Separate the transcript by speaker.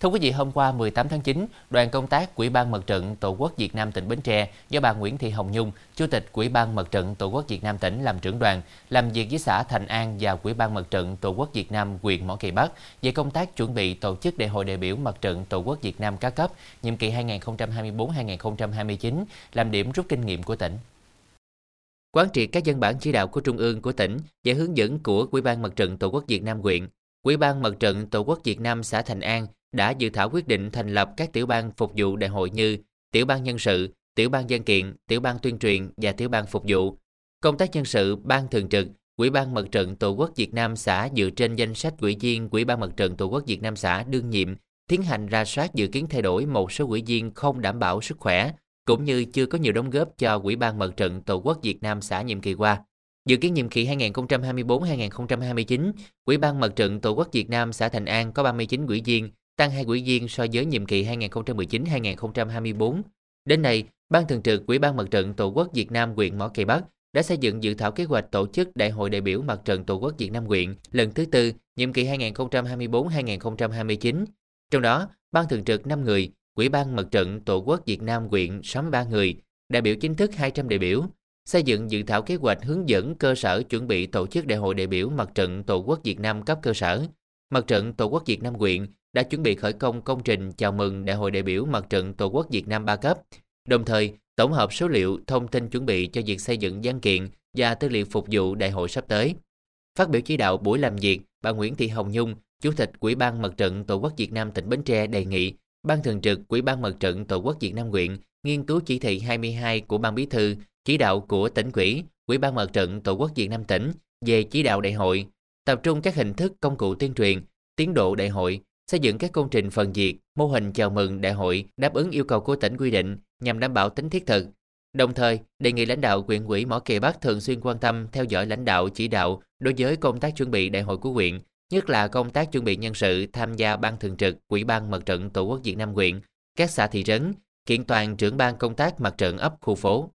Speaker 1: Thưa quý vị, hôm qua 18 tháng 9, đoàn công tác Quỹ ban Mặt trận Tổ quốc Việt Nam tỉnh Bến Tre do bà Nguyễn Thị Hồng Nhung, Chủ tịch Quỹ ban Mặt trận Tổ quốc Việt Nam tỉnh làm trưởng đoàn, làm việc với xã Thành An và Quỹ ban Mặt trận Tổ quốc Việt Nam huyện Mỏ Cày Bắc về công tác chuẩn bị tổ chức Đại hội đại biểu Mặt trận Tổ quốc Việt Nam các cấp nhiệm kỳ 2024-2029 làm điểm rút kinh nghiệm của tỉnh. Quán triệt các dân bản chỉ đạo của Trung ương của tỉnh và hướng dẫn của Quỹ ban Mặt trận Tổ quốc Việt Nam huyện, Quỹ ban Mặt trận Tổ quốc Việt Nam xã Thành An đã dự thảo quyết định thành lập các tiểu ban phục vụ đại hội như tiểu ban nhân sự, tiểu ban dân kiện, tiểu ban tuyên truyền và tiểu ban phục vụ. Công tác nhân sự ban thường trực, Quỹ ban Mặt trận Tổ quốc Việt Nam xã dựa trên danh sách quỹ viên Quỹ ban Mặt trận Tổ quốc Việt Nam xã đương nhiệm tiến hành ra soát dự kiến thay đổi một số quỹ viên không đảm bảo sức khỏe cũng như chưa có nhiều đóng góp cho Quỹ ban Mặt trận Tổ quốc Việt Nam xã nhiệm kỳ qua. Dự kiến nhiệm kỳ 2024-2029, Quỹ ban Mặt trận Tổ quốc Việt Nam xã Thành An có 39 quỹ viên, tăng 2 quỹ viên so với nhiệm kỳ 2019-2024. Đến nay, Ban Thường trực Quỹ ban Mặt trận Tổ quốc Việt Nam huyện Mỏ Cày Bắc đã xây dựng dự thảo kế hoạch tổ chức Đại hội đại biểu Mặt trận Tổ quốc Việt Nam huyện lần thứ tư, nhiệm kỳ 2024-2029. Trong đó, Ban Thường trực 5 người, Quỹ ban Mặt trận Tổ quốc Việt Nam huyện 63 người, đại biểu chính thức 200 đại biểu, xây dựng dự thảo kế hoạch hướng dẫn cơ sở chuẩn bị tổ chức Đại hội đại biểu Mặt trận Tổ quốc Việt Nam cấp cơ sở. Mặt trận Tổ quốc Việt Nam huyện đã chuẩn bị khởi công công trình chào mừng Đại hội đại biểu Mặt trận Tổ quốc Việt Nam ba cấp, đồng thời tổng hợp số liệu thông tin chuẩn bị cho việc xây dựng văn kiện và tư liệu phục vụ đại hội sắp tới. Phát biểu chỉ đạo buổi làm việc, bà Nguyễn Thị Hồng Nhung, Chủ tịch Ủy ban Mặt trận Tổ quốc Việt Nam tỉnh Bến Tre đề nghị Ban Thường trực Ủy ban Mặt trận Tổ quốc Việt Nam huyện nghiên cứu chỉ thị 22 của Ban Bí thư, chỉ đạo của tỉnh ủy, Ủy ban Mặt trận Tổ quốc Việt Nam tỉnh về chỉ đạo đại hội, tập trung các hình thức công cụ tuyên truyền, tiến độ đại hội, xây dựng các công trình phần diệt, mô hình chào mừng đại hội đáp ứng yêu cầu của tỉnh quy định nhằm đảm bảo tính thiết thực. Đồng thời, đề nghị lãnh đạo huyện ủy Mỏ Cày Bắc thường xuyên quan tâm theo dõi lãnh đạo chỉ đạo đối với công tác chuẩn bị đại hội của huyện, nhất là công tác chuẩn bị nhân sự tham gia ban thường trực Quỹ ban Mặt trận Tổ quốc Việt Nam huyện, các xã thị trấn, kiện toàn trưởng ban công tác mặt trận ấp khu phố.